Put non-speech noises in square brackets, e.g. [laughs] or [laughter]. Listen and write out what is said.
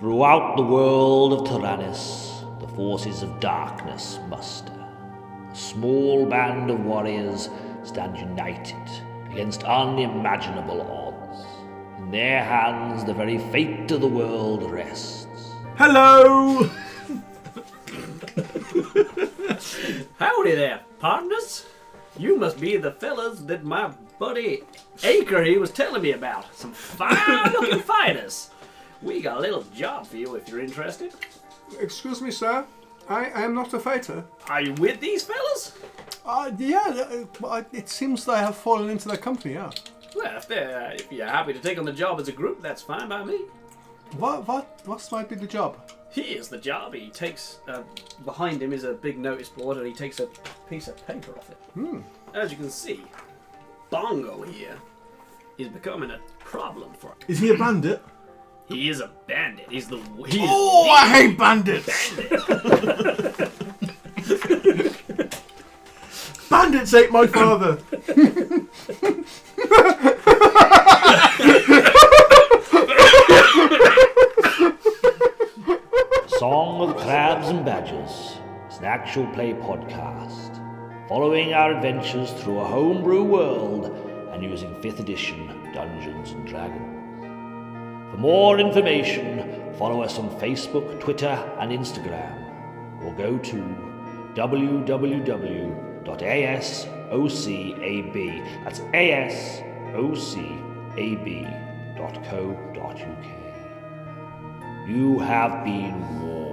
Throughout the world of Taranis, the forces of darkness muster. A small band of warriors stand united against unimaginable odds. In their hands, the very fate of the world rests. Hello! [laughs] Howdy there, partners. You must be the fellas that my buddy Acre he was telling me about. Some fine looking [laughs] fighters. We got a little job for you if you're interested. Excuse me, sir. I, I am not a fighter. Are you with these fellas? Uh, yeah, uh, it seems they have fallen into their company, yeah. Well, if, they're, if you're happy to take on the job as a group, that's fine by me. What, what, what might be the job? Here's the job. He takes uh, behind him is a big notice board, and he takes a piece of paper off it. As you can see, Bongo here is becoming a problem for him. Is he a bandit? He is a bandit. He's the he is Oh, the I hate bandits! bandit. [laughs] Bandits ate my father! Song of Crabs and Badgers is an actual play podcast following our adventures through a homebrew world and using 5th edition Dungeons and Dragons. For more information, follow us on Facebook, Twitter, and Instagram, or go to www.asocab, that's asocab.co.uk. You have been warned.